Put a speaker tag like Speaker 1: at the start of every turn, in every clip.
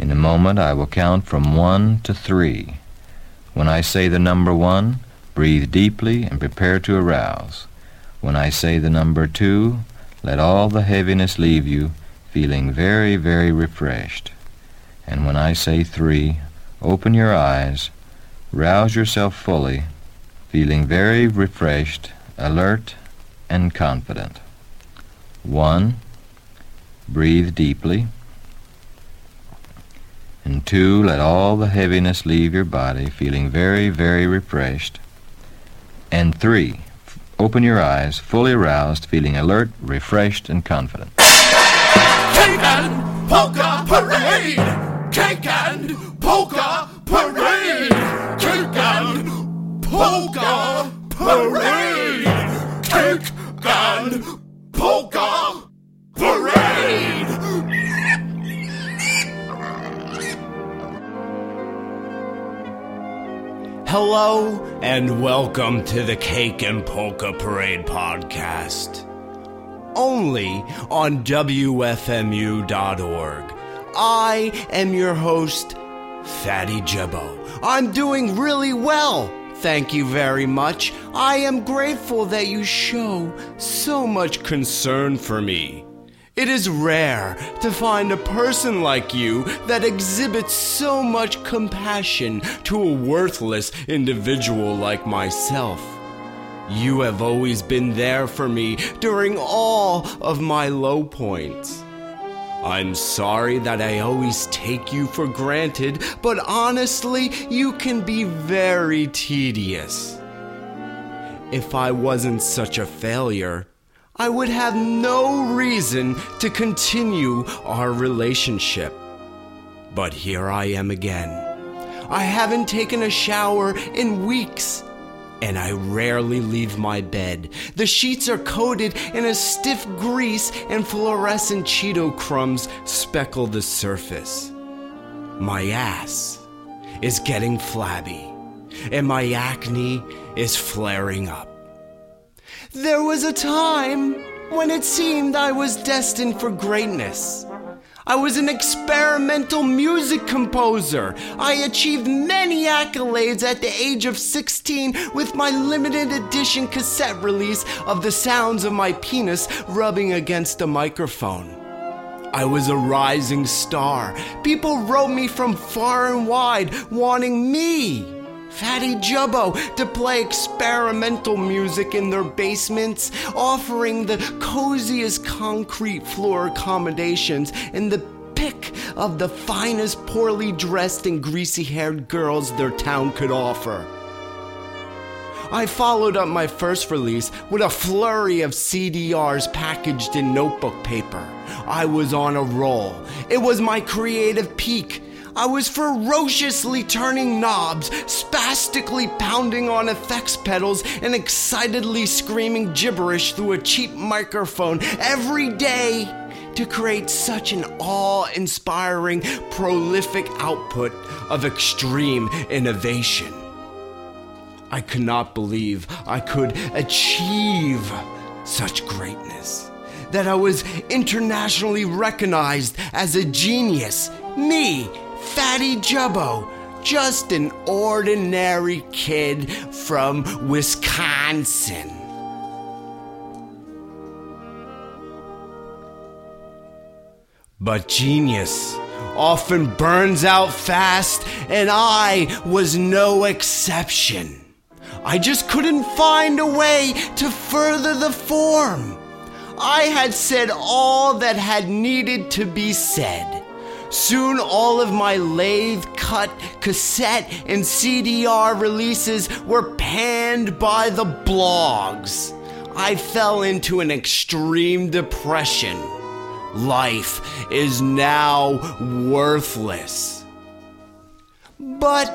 Speaker 1: In a moment, I will count from one to three. When I say the number one, breathe deeply and prepare to arouse. When I say the number two, let all the heaviness leave you, feeling very, very refreshed. And when I say three, open your eyes, rouse yourself fully, feeling very refreshed, alert, and confident. One, breathe deeply. And two, let all the heaviness leave your body, feeling very, very refreshed. And three, Open your eyes, fully aroused, feeling alert, refreshed, and confident.
Speaker 2: Cake and polka parade! Cake and polka parade! Cake and polka parade! Cake and
Speaker 3: Hello and welcome to the Cake and Polka Parade podcast. Only on WFMU.org. I am your host, Fatty Jibbo. I'm doing really well. Thank you very much. I am grateful that you show so much concern for me. It is rare to find a person like you that exhibits so much compassion to a worthless individual like myself. You have always been there for me during all of my low points. I'm sorry that I always take you for granted, but honestly, you can be very tedious. If I wasn't such a failure, I would have no reason to continue our relationship. But here I am again. I haven't taken a shower in weeks, and I rarely leave my bed. The sheets are coated in a stiff grease, and fluorescent Cheeto crumbs speckle the surface. My ass is getting flabby, and my acne is flaring up. There was a time when it seemed I was destined for greatness. I was an experimental music composer. I achieved many accolades at the age of 16 with my limited edition cassette release of the sounds of my penis rubbing against a microphone. I was a rising star. People wrote me from far and wide wanting me Fatty Jubbo to play experimental music in their basements, offering the coziest concrete floor accommodations and the pick of the finest poorly dressed and greasy haired girls their town could offer. I followed up my first release with a flurry of CDRs packaged in notebook paper. I was on a roll. It was my creative peak I was ferociously turning knobs, spastically pounding on effects pedals, and excitedly screaming gibberish through a cheap microphone every day to create such an awe inspiring, prolific output of extreme innovation. I could not believe I could achieve such greatness. That I was internationally recognized as a genius. Me, Fatty Jubbo, just an ordinary kid from Wisconsin. But genius often burns out fast, and I was no exception. I just couldn't find a way to further the form. I had said all that had needed to be said. Soon all of my lathe cut cassette and CDR releases were panned by the blogs. I fell into an extreme depression. Life is now worthless. But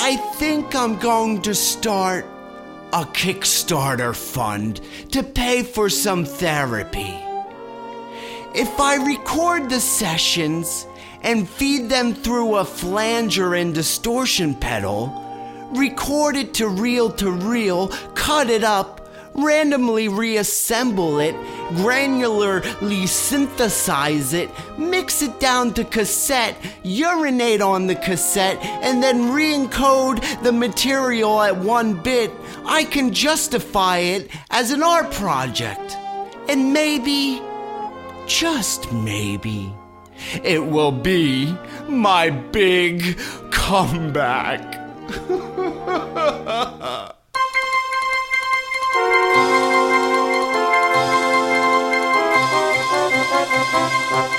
Speaker 3: I think I'm going to start a Kickstarter fund to pay for some therapy. If I record the sessions and feed them through a flanger and distortion pedal, record it to reel to reel, cut it up, randomly reassemble it, granularly synthesize it, mix it down to cassette, urinate on the cassette, and then re encode the material at one bit, I can justify it as an art project. And maybe, just maybe, it will be my big comeback.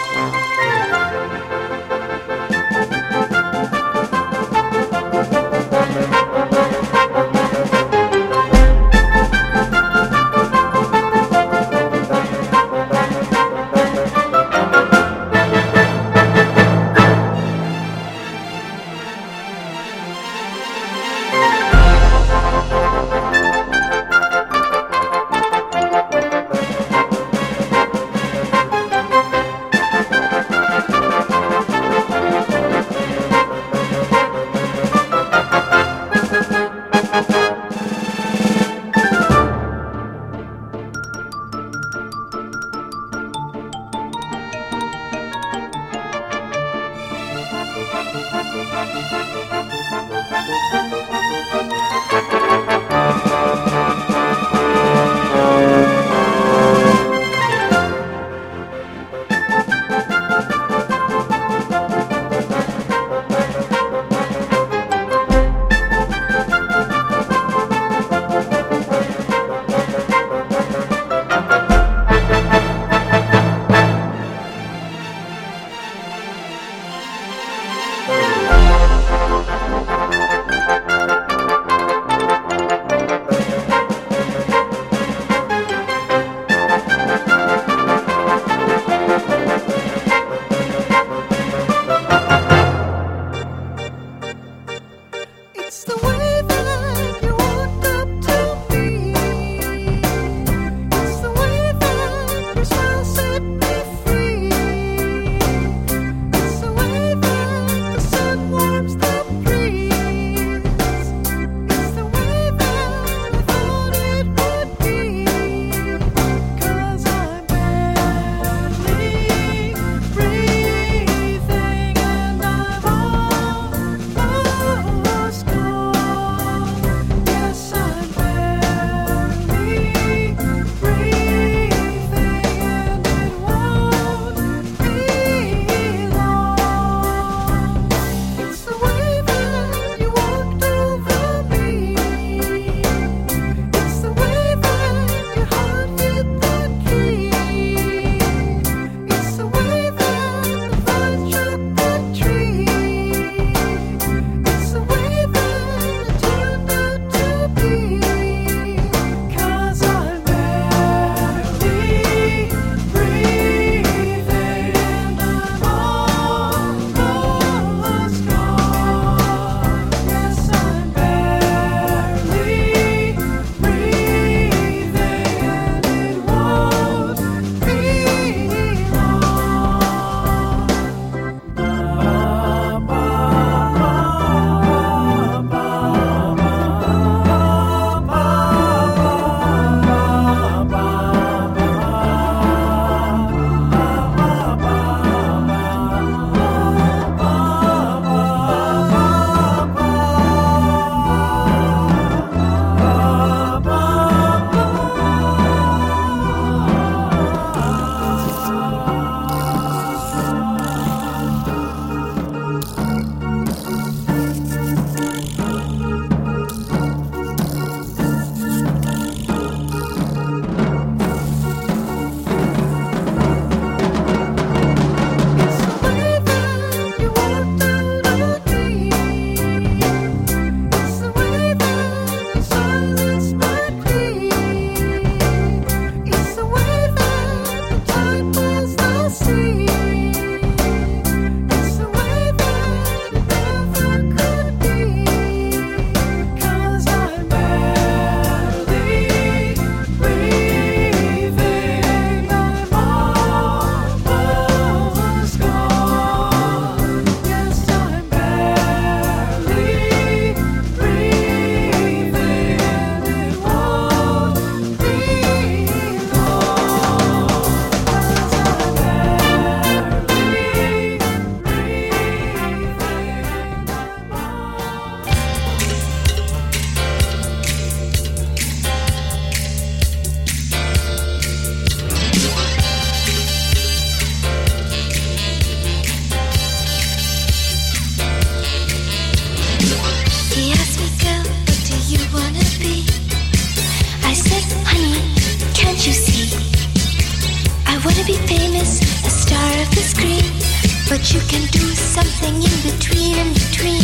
Speaker 4: You can do something in between, in between.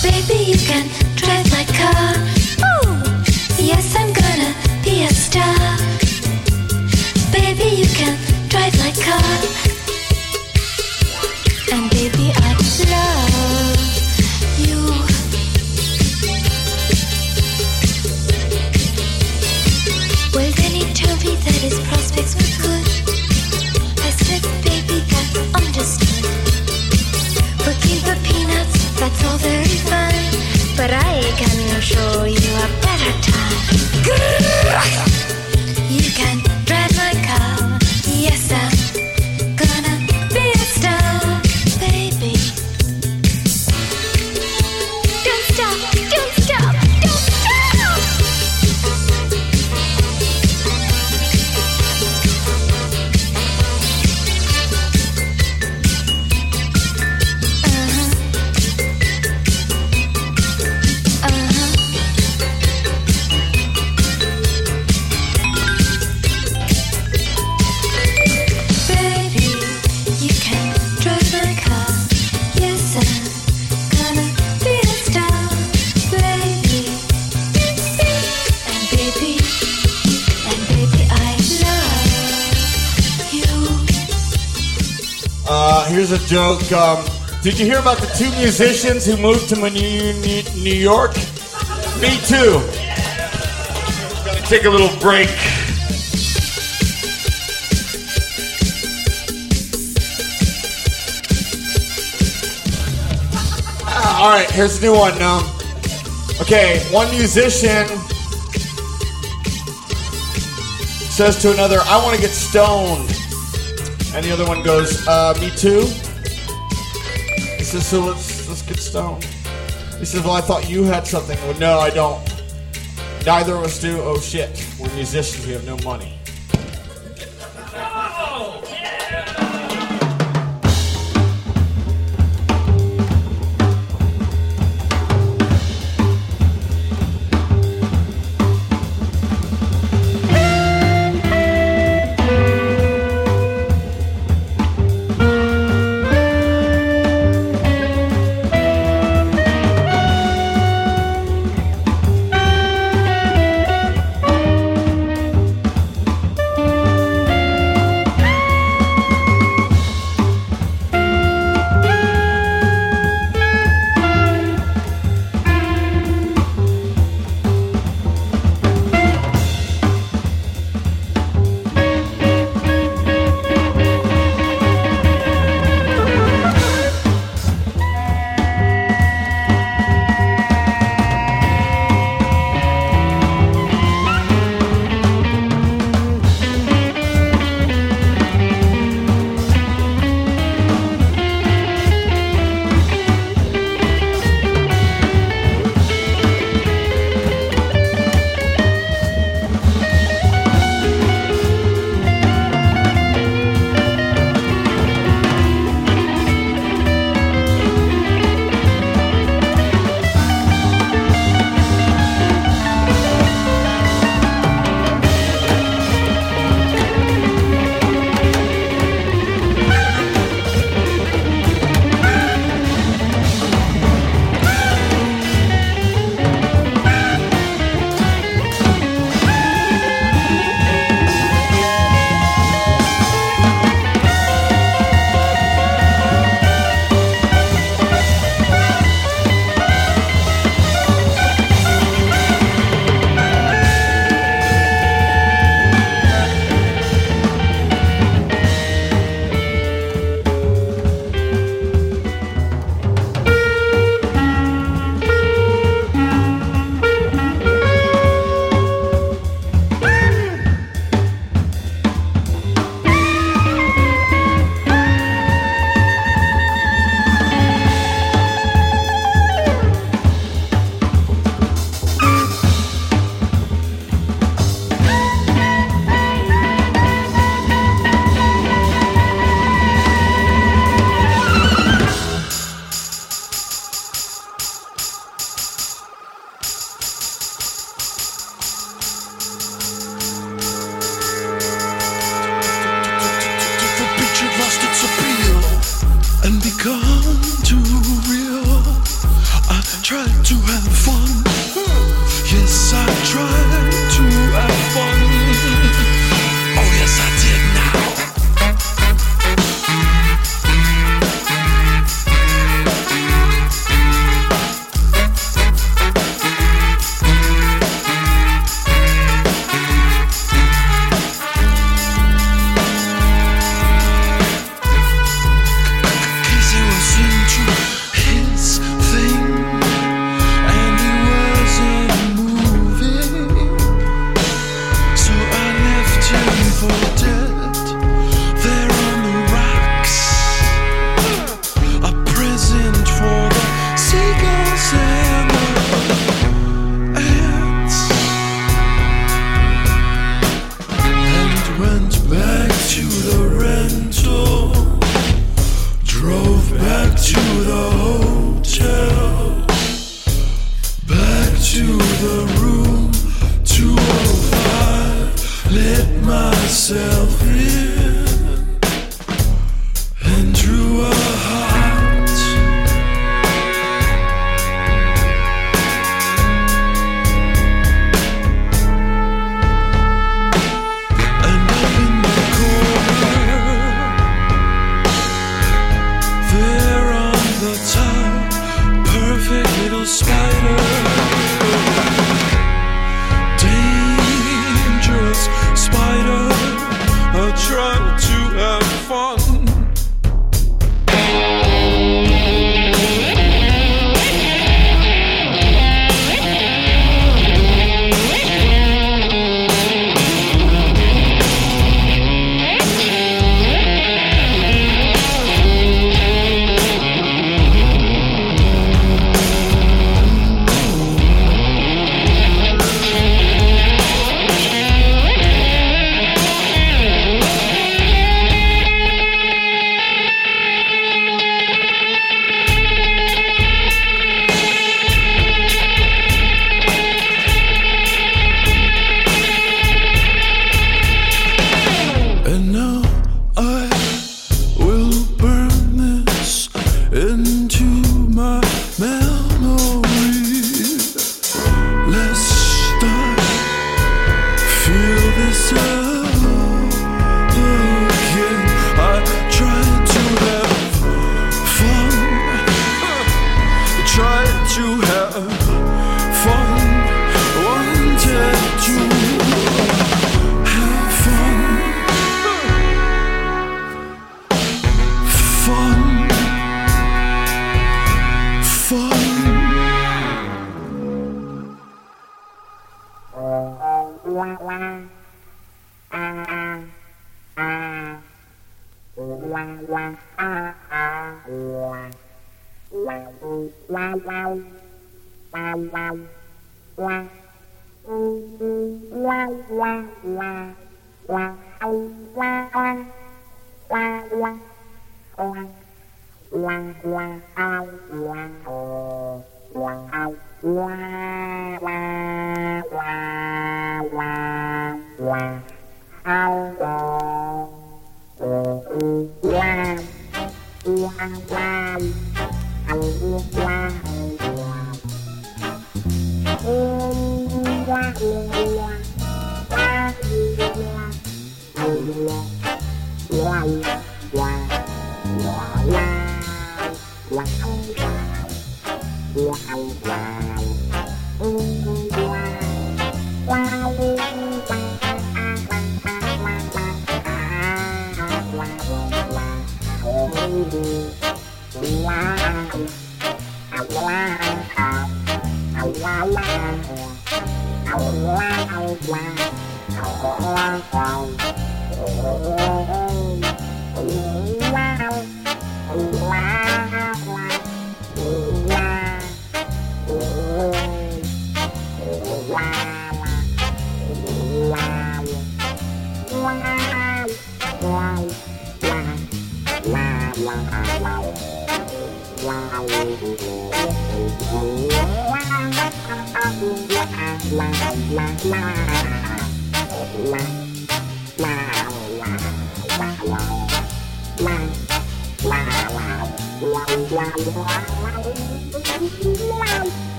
Speaker 4: Baby, you can drive
Speaker 5: did you hear about the two musicians who moved to New York? Me too. Gonna take a little break. Ah, all right, here's a new one. Um, okay, one musician says to another, "I want to get stoned." And the other one goes, uh, me too. Says, so let's let's get stoned. He says, well, I thought you had something. Well, no, I don't. Neither of us do. Oh shit, we're musicians. We have no money.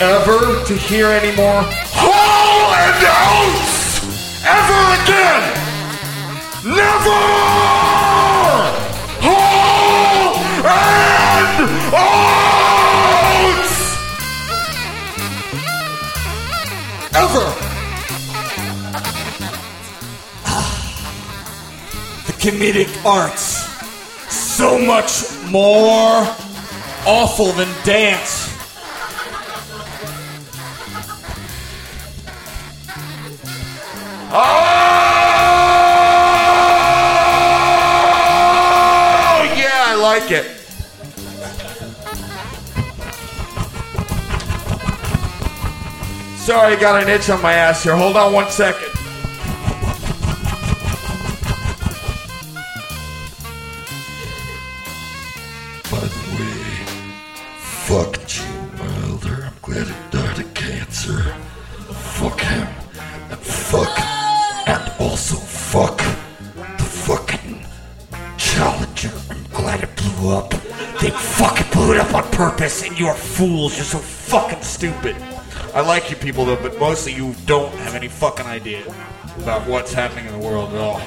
Speaker 5: Ever to hear any more Hall and Oates ever again. Never Hall and Oates ever. the comedic arts so much more awful than dance. Like it. Sorry, I got an itch on my ass here. Hold on one second.
Speaker 6: Fucking blew it up on purpose, and you're fools. You're so fucking stupid.
Speaker 5: I like you people though, but mostly you don't have any fucking idea about what's happening in the world at all.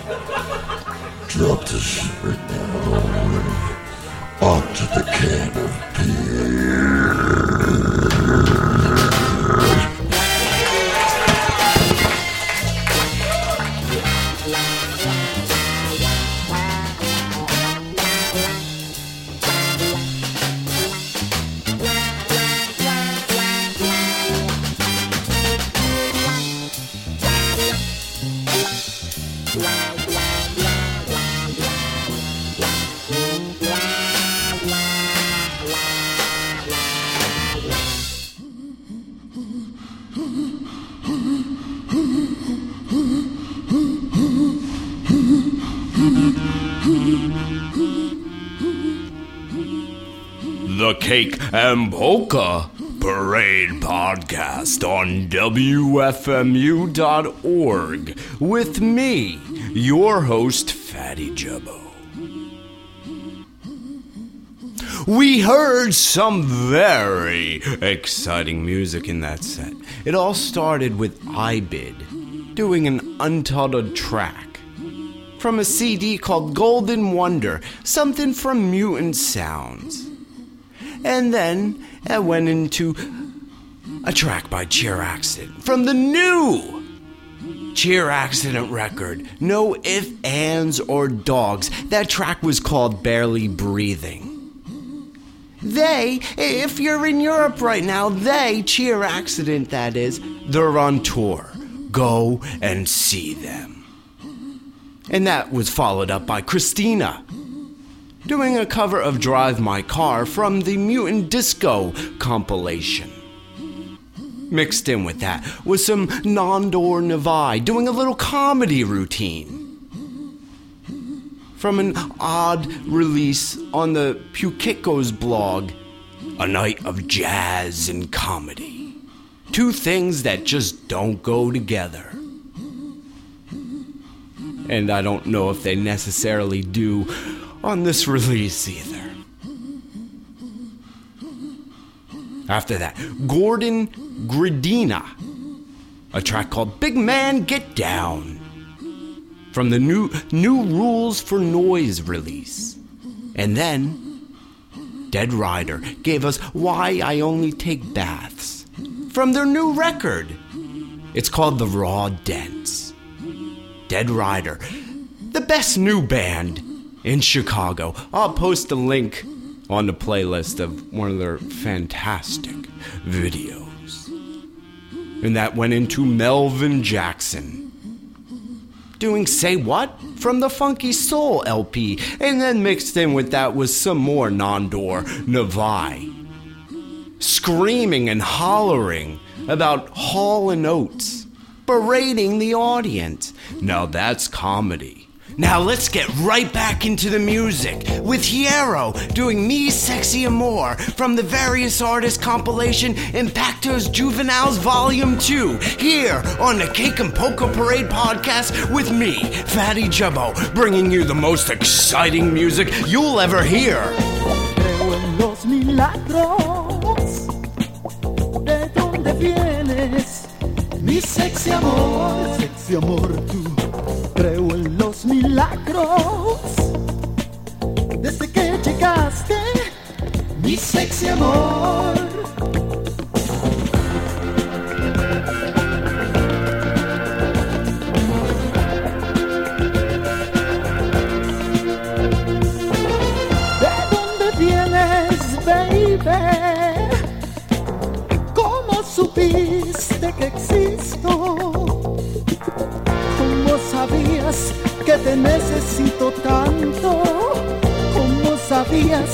Speaker 6: Drop this right now. Onto the can of beer.
Speaker 3: And Polka Parade podcast on WFMU.org with me, your host, Fatty Jubbo. We heard some very exciting music in that set. It all started with Ibid doing an untitled track from a CD called Golden Wonder, something from Mutant Sounds. And then I went into a track by Cheer Accident from the new Cheer Accident record. No ifs, ands, or dogs. That track was called Barely Breathing. They, if you're in Europe right now, they, Cheer Accident, that is, they're on tour. Go and see them. And that was followed up by Christina, doing a cover of Drive My Car from the Mutant Disco compilation. Mixed in with that was some Nondor Nevai doing a little comedy routine. From an odd release on the Pukekos blog, A Night of Jazz and Comedy. Two things that just don't go together. And I don't know if they necessarily do on this release either. After that, Gordon Grdina, a track called Big Man Get Down from the new New Rules for Noise release. And then Dead Rider gave us Why I Only Take Baths from their new record. It's called The Raw Dents. Dead Rider, the best new band in Chicago. I'll post a link on the playlist of one of their fantastic videos. And that went into Melvin Jackson doing Say What from the Funky Soul LP, and then mixed in with that was some more Nondor Nevai. Screaming and hollering about Hall and Oates, berating the audience. Now that's comedy. Now let's get right back into the music with Hierro doing Me Sexy Amore from the Various Artists compilation Impactos Juveniles Volume 2 here on the Cake and Polka Parade podcast with me, Fatty Jubbo, bringing you the most exciting music you'll ever hear.
Speaker 7: Creo en los milagros. ¿De dónde vienes? Mi sexy amor, sexy amor tú. Creo en milagros. Desde que llegaste, mi sexy amor. ¿De dónde vienes, baby? ¿Cómo supiste que te necesito tanto? ¿Cómo sabías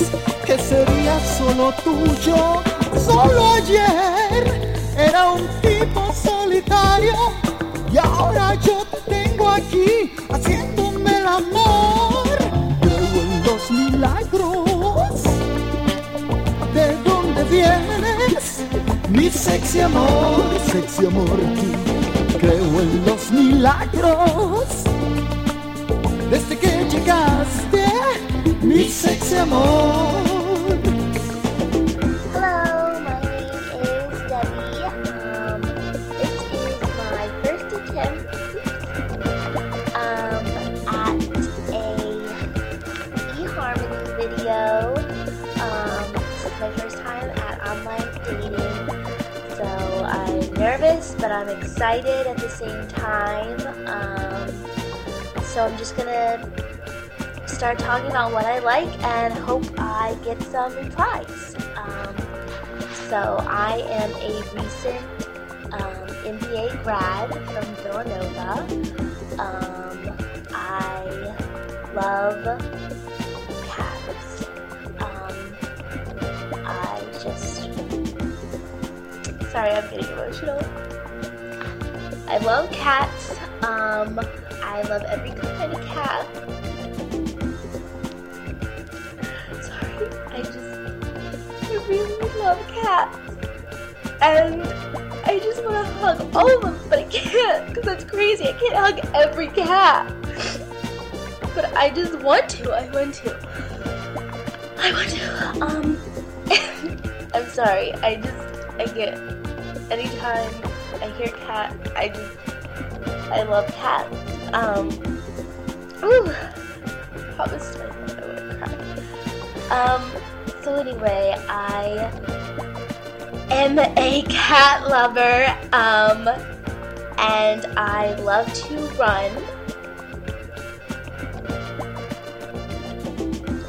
Speaker 7: que sería solo tuyo? Solo ayer era un tipo solitario y ahora yo te tengo aquí haciéndome el amor. Creo en los milagros. ¿De dónde vienes? Mi sexy amor, sexy amor. Creo en los milagros. Desde que llegaste, mi sexy amor.
Speaker 8: Hello, my name is Debbie. Um, this is my first attempt um, at a eHarmony video. Um, this is my first time at online dating, so I'm nervous, but I'm excited at the same time. Um, so I'm just gonna start talking about what I like and hope I get some replies. Um, so I am a recent um, MBA grad from Villanova. Um, I love cats. Um, I just sorry, I'm getting emotional. I love cats. Um, I love every cat. Sorry, I just I really love cats. And I just want to hug all of them, but I can't because that's crazy. I can't hug every cat. But I just want to. I want to. I want to. Um, I'm sorry. I just, I get, anytime I hear cat, I just, I love cats. Um, ooh, promise to myself I wouldn't cry. Um, so anyway, I am a cat lover, um, and I love to run.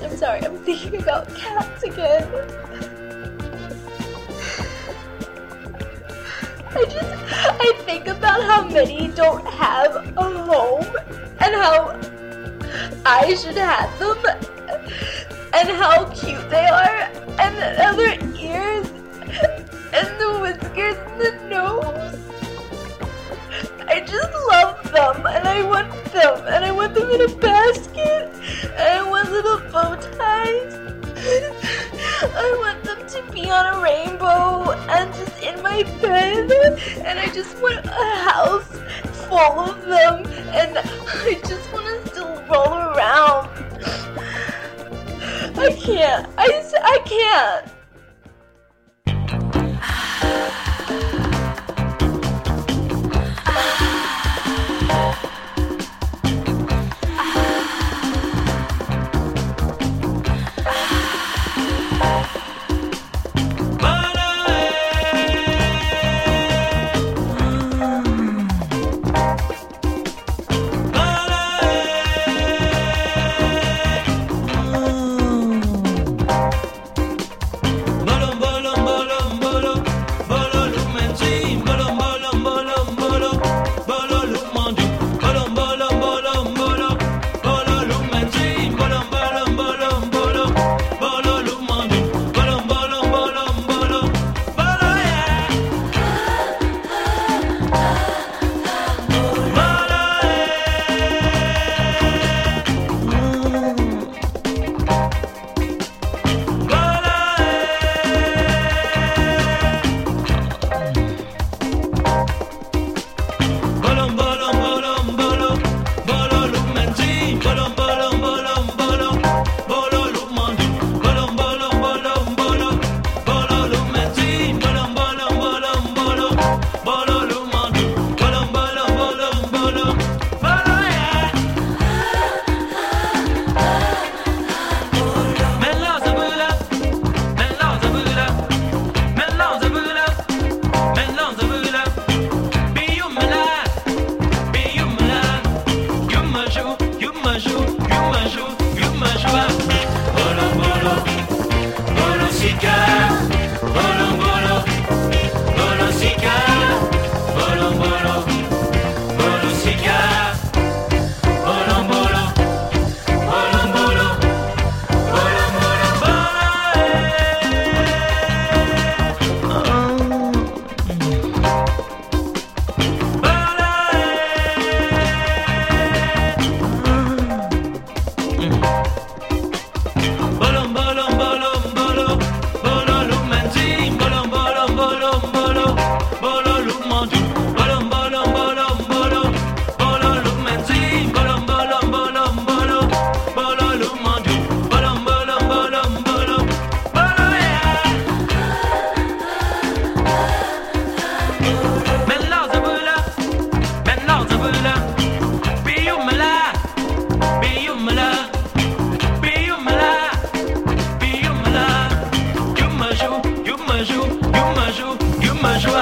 Speaker 8: I'm sorry, I'm thinking about cats again. I just, I think about how many don't have a home and how I should have them and how cute they are and how their ears and the whiskers and the nose. I just love them and I want them and I want them in a basket and I want little bow ties. I want them to be on a rainbow and just in my bed and I just want a house full of them and I just want to still roll around. I can't. I, I can't.
Speaker 9: m'ajoutes, you maju. you
Speaker 10: maju.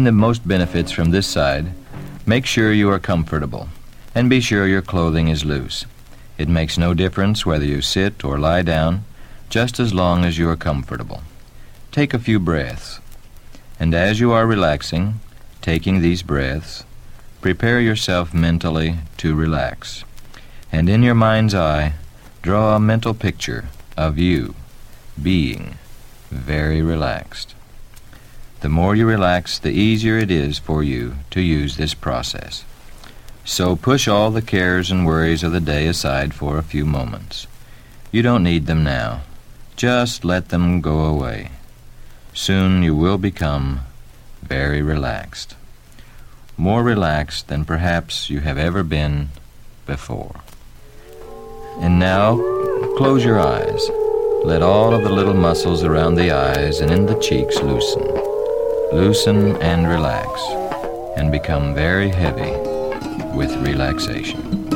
Speaker 10: Gain the most benefits from this side, make sure you are comfortable, and be sure your clothing is loose. It makes no difference whether you sit or lie down, just as long as you are comfortable. Take a few breaths, and as you are relaxing, taking these breaths, prepare yourself mentally to relax. And in your mind's eye, draw a mental picture of you being very relaxed. The more you relax, the easier it is for you to use this process. So push all the cares and worries of the day aside for a few moments. You don't need them now. Just let them go away. Soon you will become very relaxed. More relaxed than perhaps you have ever been before. And now, close your eyes. Let all of the little muscles around the eyes and in the cheeks loosen. Loosen and relax, and become very heavy with relaxation.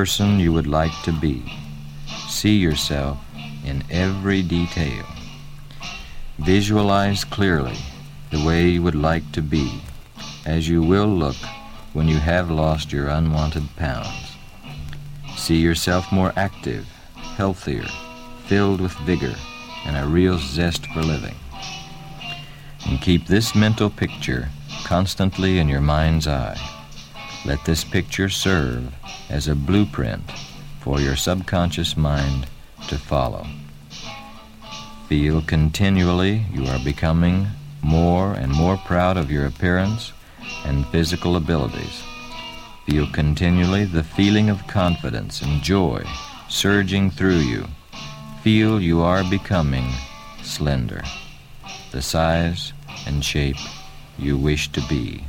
Speaker 1: Person you would like to be. See yourself in every detail. Visualize clearly the way you would like to be, as you will look when you have lost your unwanted pounds. See yourself more active, healthier, filled with vigor, and a real zest for living. And keep this mental picture constantly in your mind's eye. Let this picture serve as a blueprint for your subconscious mind to follow. Feel continually you are becoming more and more proud of your appearance and physical abilities. Feel continually the feeling of confidence and joy surging through you. Feel you are becoming slender, the size and shape you wish to be.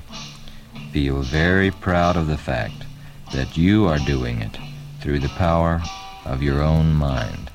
Speaker 1: Feel very proud of the fact that you are doing it through the power of your own mind.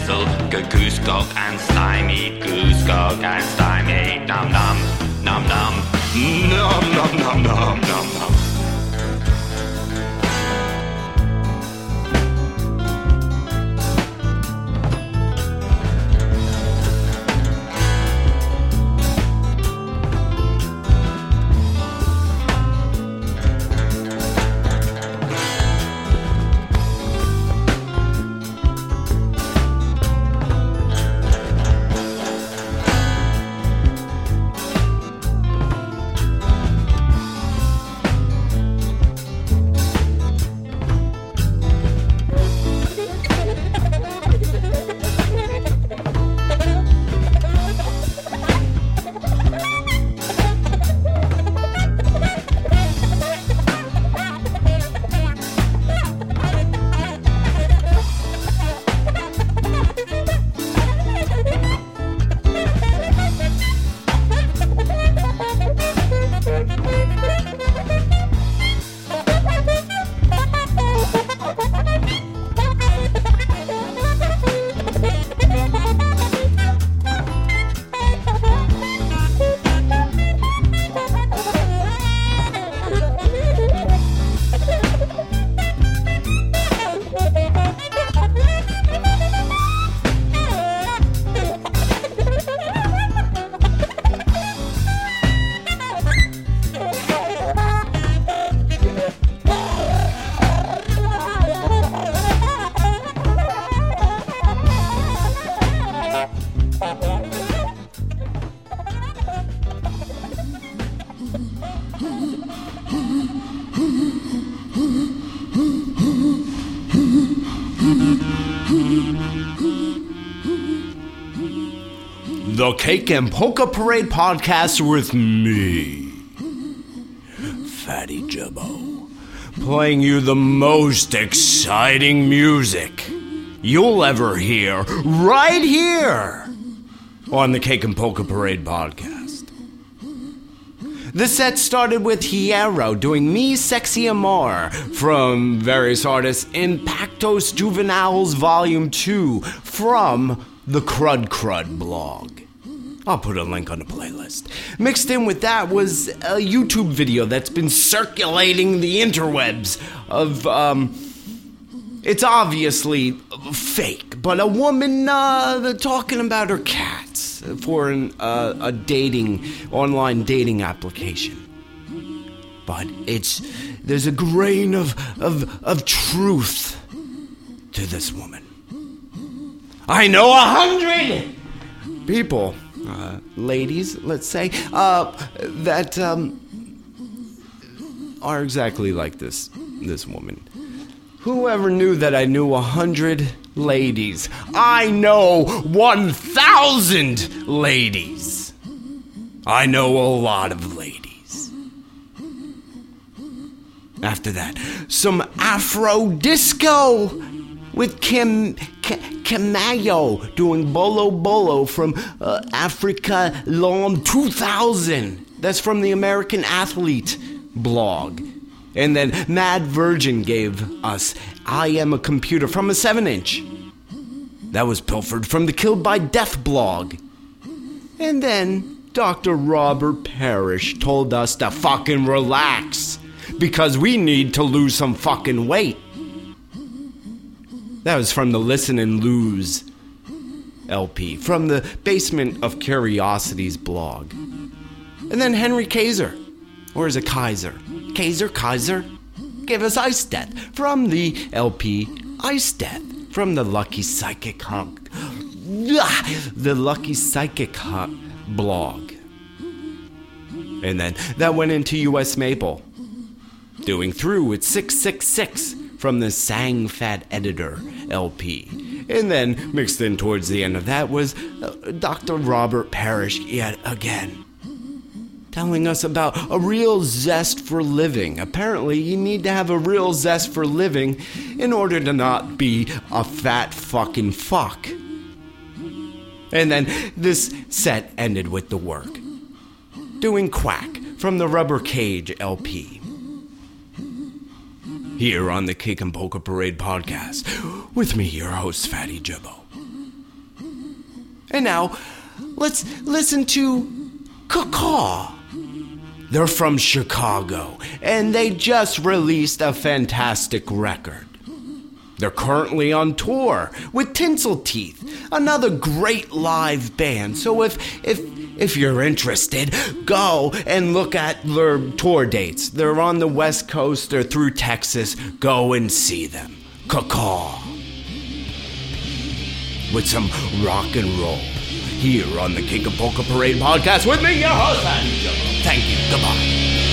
Speaker 11: Thistle. Go goose and stymie, goose and stymie. Num num, num num, num num num num num num.
Speaker 3: Cake and Polka Parade podcast with me, Fatty Jubbo, playing you the most exciting music you'll ever hear right here on the Cake and Polka Parade podcast. The set started with Hierro doing Mi Sexy Amor from various artists Impactos Juveniles Volume 2 from the Crud Crud blog. I'll put a link on the playlist. Mixed in with that was a YouTube video that's been circulating the interwebs of, um, it's obviously fake, but a woman uh, talking about her cats for an, uh, a dating, online dating application. But it's, there's a grain of, of, of truth to this woman. I know a hundred people, uh, ladies, let's say, uh, that um, are exactly like this this woman. Whoever knew that I knew a hundred ladies? I know one thousand ladies. I know a lot of ladies. After that, some Afro disco with Kim Kemayo doing Bolo Bolo from uh, Africa L'an 2000. That's from the American Athlete blog. And then Mad Virgin gave us I Am a Computer from a 7 inch. That was pilfered from the Killed by Death blog. And then Dr. Robert Parish told us to fucking relax because we need to lose some fucking weight. That was from the Listen and Lose LP, from the Basement of Curiosities blog. And then Henry Kaiser, or is it Kaiser? Kaiser, Kaiser, gave us Ice Death from the LP Ice Death from the Lucky Psychic Hunk. The Lucky Psychic Hunk blog. And then that went into US Maple. Doing through with 666 from the Sang Phat Editor LP. And then mixed in towards the end of that was uh, Dr. Robert Parish yet again. Telling us about a real zest for living. Apparently, you need to have a real zest for living in order to not be a fat fucking fuck. And then this set ended with the work. Doing Quack from the Rubber Cage LP. Here on the Cake and Polka Parade podcast, with me, your host, Fatty Jibbo. And now, let's listen to Cacaw. They're from Chicago, and they just released a fantastic record. They're currently on tour with Tinsel Teeth, another great live band. So if if if you're interested, go and look at their tour dates. They're on the West Coast, they're through Texas. Go and see them. Caw with some rock and roll here on the Cake and Polka Parade podcast with me, your host, Thank you. Goodbye.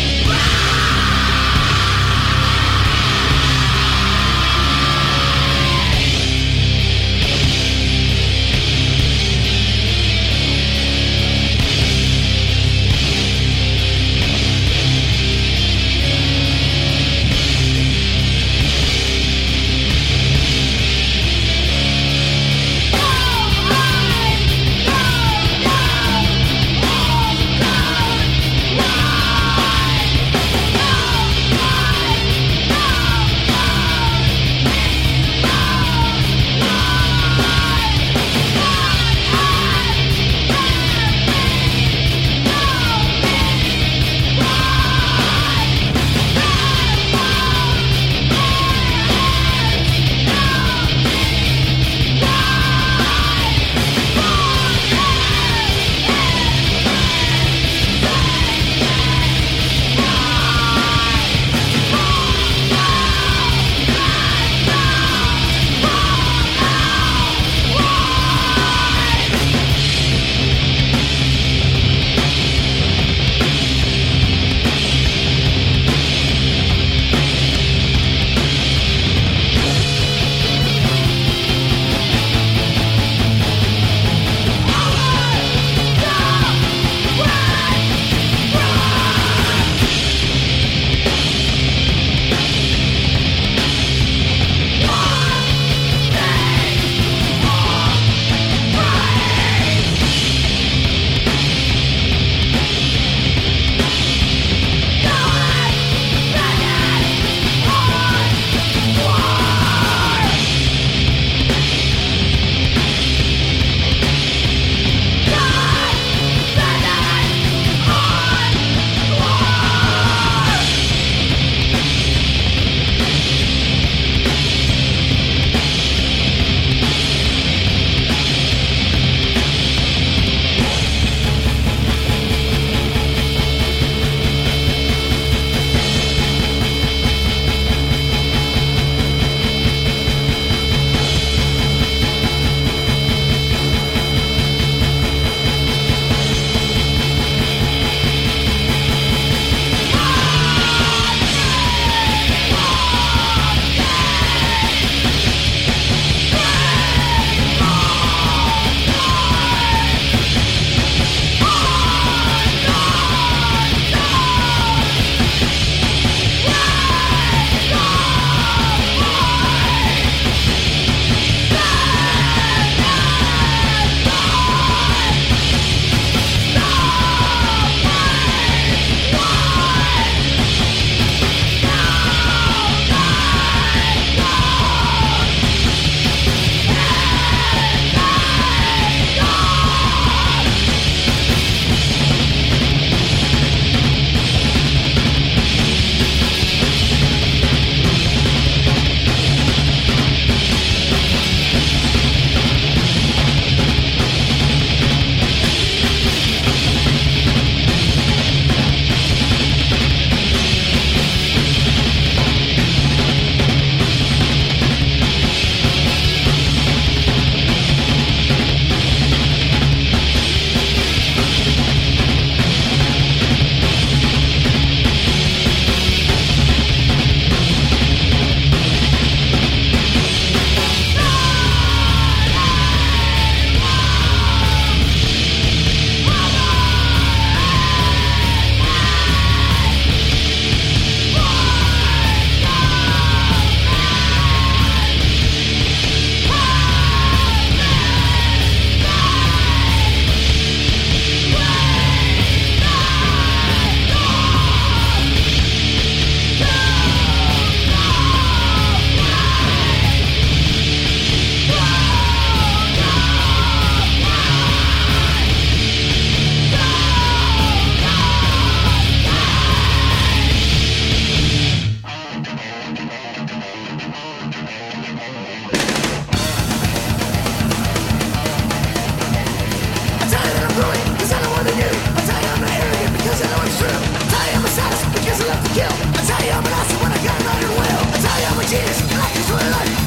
Speaker 12: kill. I tell you I'm an awesome when I got my own will I tell you I'm a genius. And I
Speaker 13: can through life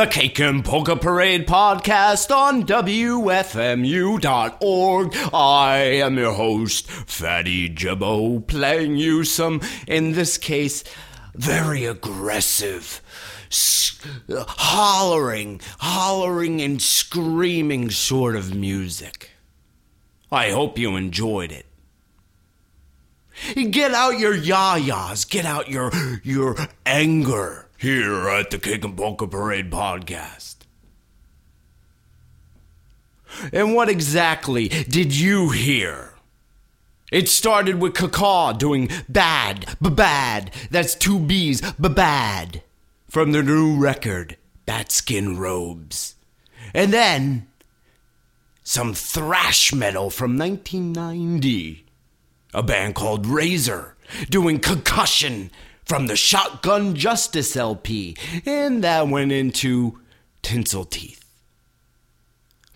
Speaker 13: The
Speaker 3: Cake and Polka Parade podcast on WFMU.org. I am your host, Fatty Jabbo, playing you some, in this case, very aggressive, hollering, hollering and screaming sort of music. I hope you enjoyed it. Get out your yah-yahs, Get out your your anger here at the Cake and Polka Parade podcast. And what exactly did you hear? It started with Cacaw doing bad, bad. That's two B's, "B bad. From the new record, Batskin Robes. And then some thrash metal from 1990 a band called Razor, doing Concussion from the Shotgun Justice LP, and that went into Tinsel Teeth.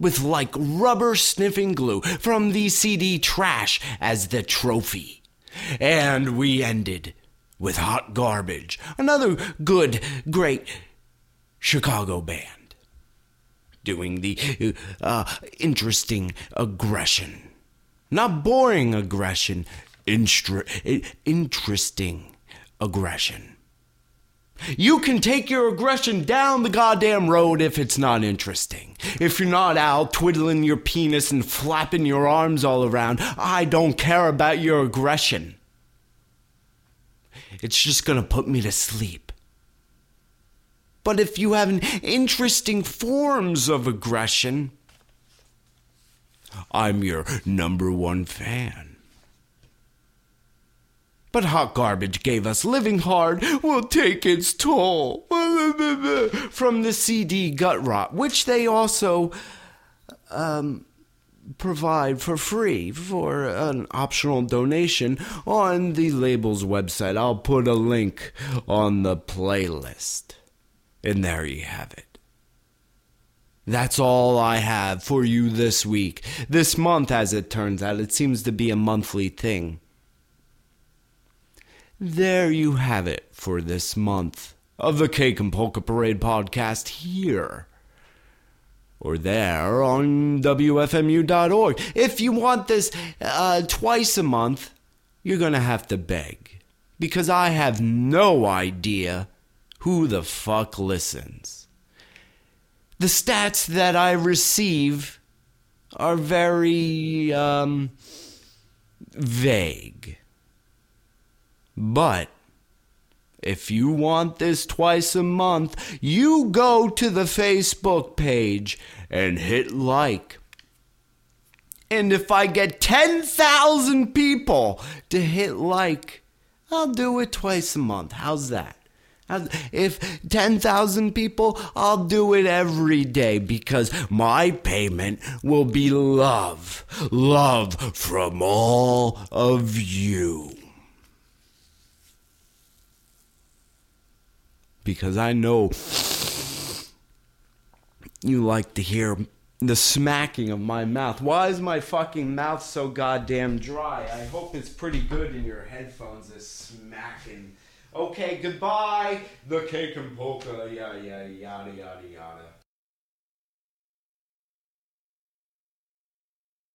Speaker 3: With like rubber sniffing glue from the CD Trash as the trophy. And we ended with Hot Garbage, another good, great Chicago band, doing the uh, interesting aggression. Not boring aggression, instra- i- interesting aggression. You can take your aggression down the goddamn road if it's not interesting. If you're not out twiddling your penis and flapping your arms all around, I don't care about your aggression. It's just gonna put me to sleep. But if you have interesting forms of aggression, I'm your number one fan. But Hot Garbage gave us Living Hard Will Take Its Toll from the CD Gut Rot, which they also um, provide for free for an optional donation on the label's website. I'll put a link on the playlist. And there you have it. That's all I have for you this week. This month, as it turns out, it seems to be a monthly thing. There you have it for this month of the Cake and Polka Parade podcast here or there on WFMU.org. If you want this uh, twice a month, you're going to have to beg because I have no idea who the fuck listens. The stats that I receive are very um, vague. But if you want this twice a month, you go to the Facebook page and hit like. And if I get 10,000 people to hit like, I'll do it twice a month. How's that? If 10,000 people, I'll do it every day because my payment will be love. Love from all of you. Because I know you like to hear the smacking of my mouth. Why is my fucking mouth so goddamn dry? I hope it's pretty good in your headphones. This smacking. Okay, goodbye. The cake and polka. Yada yada yada yada yada.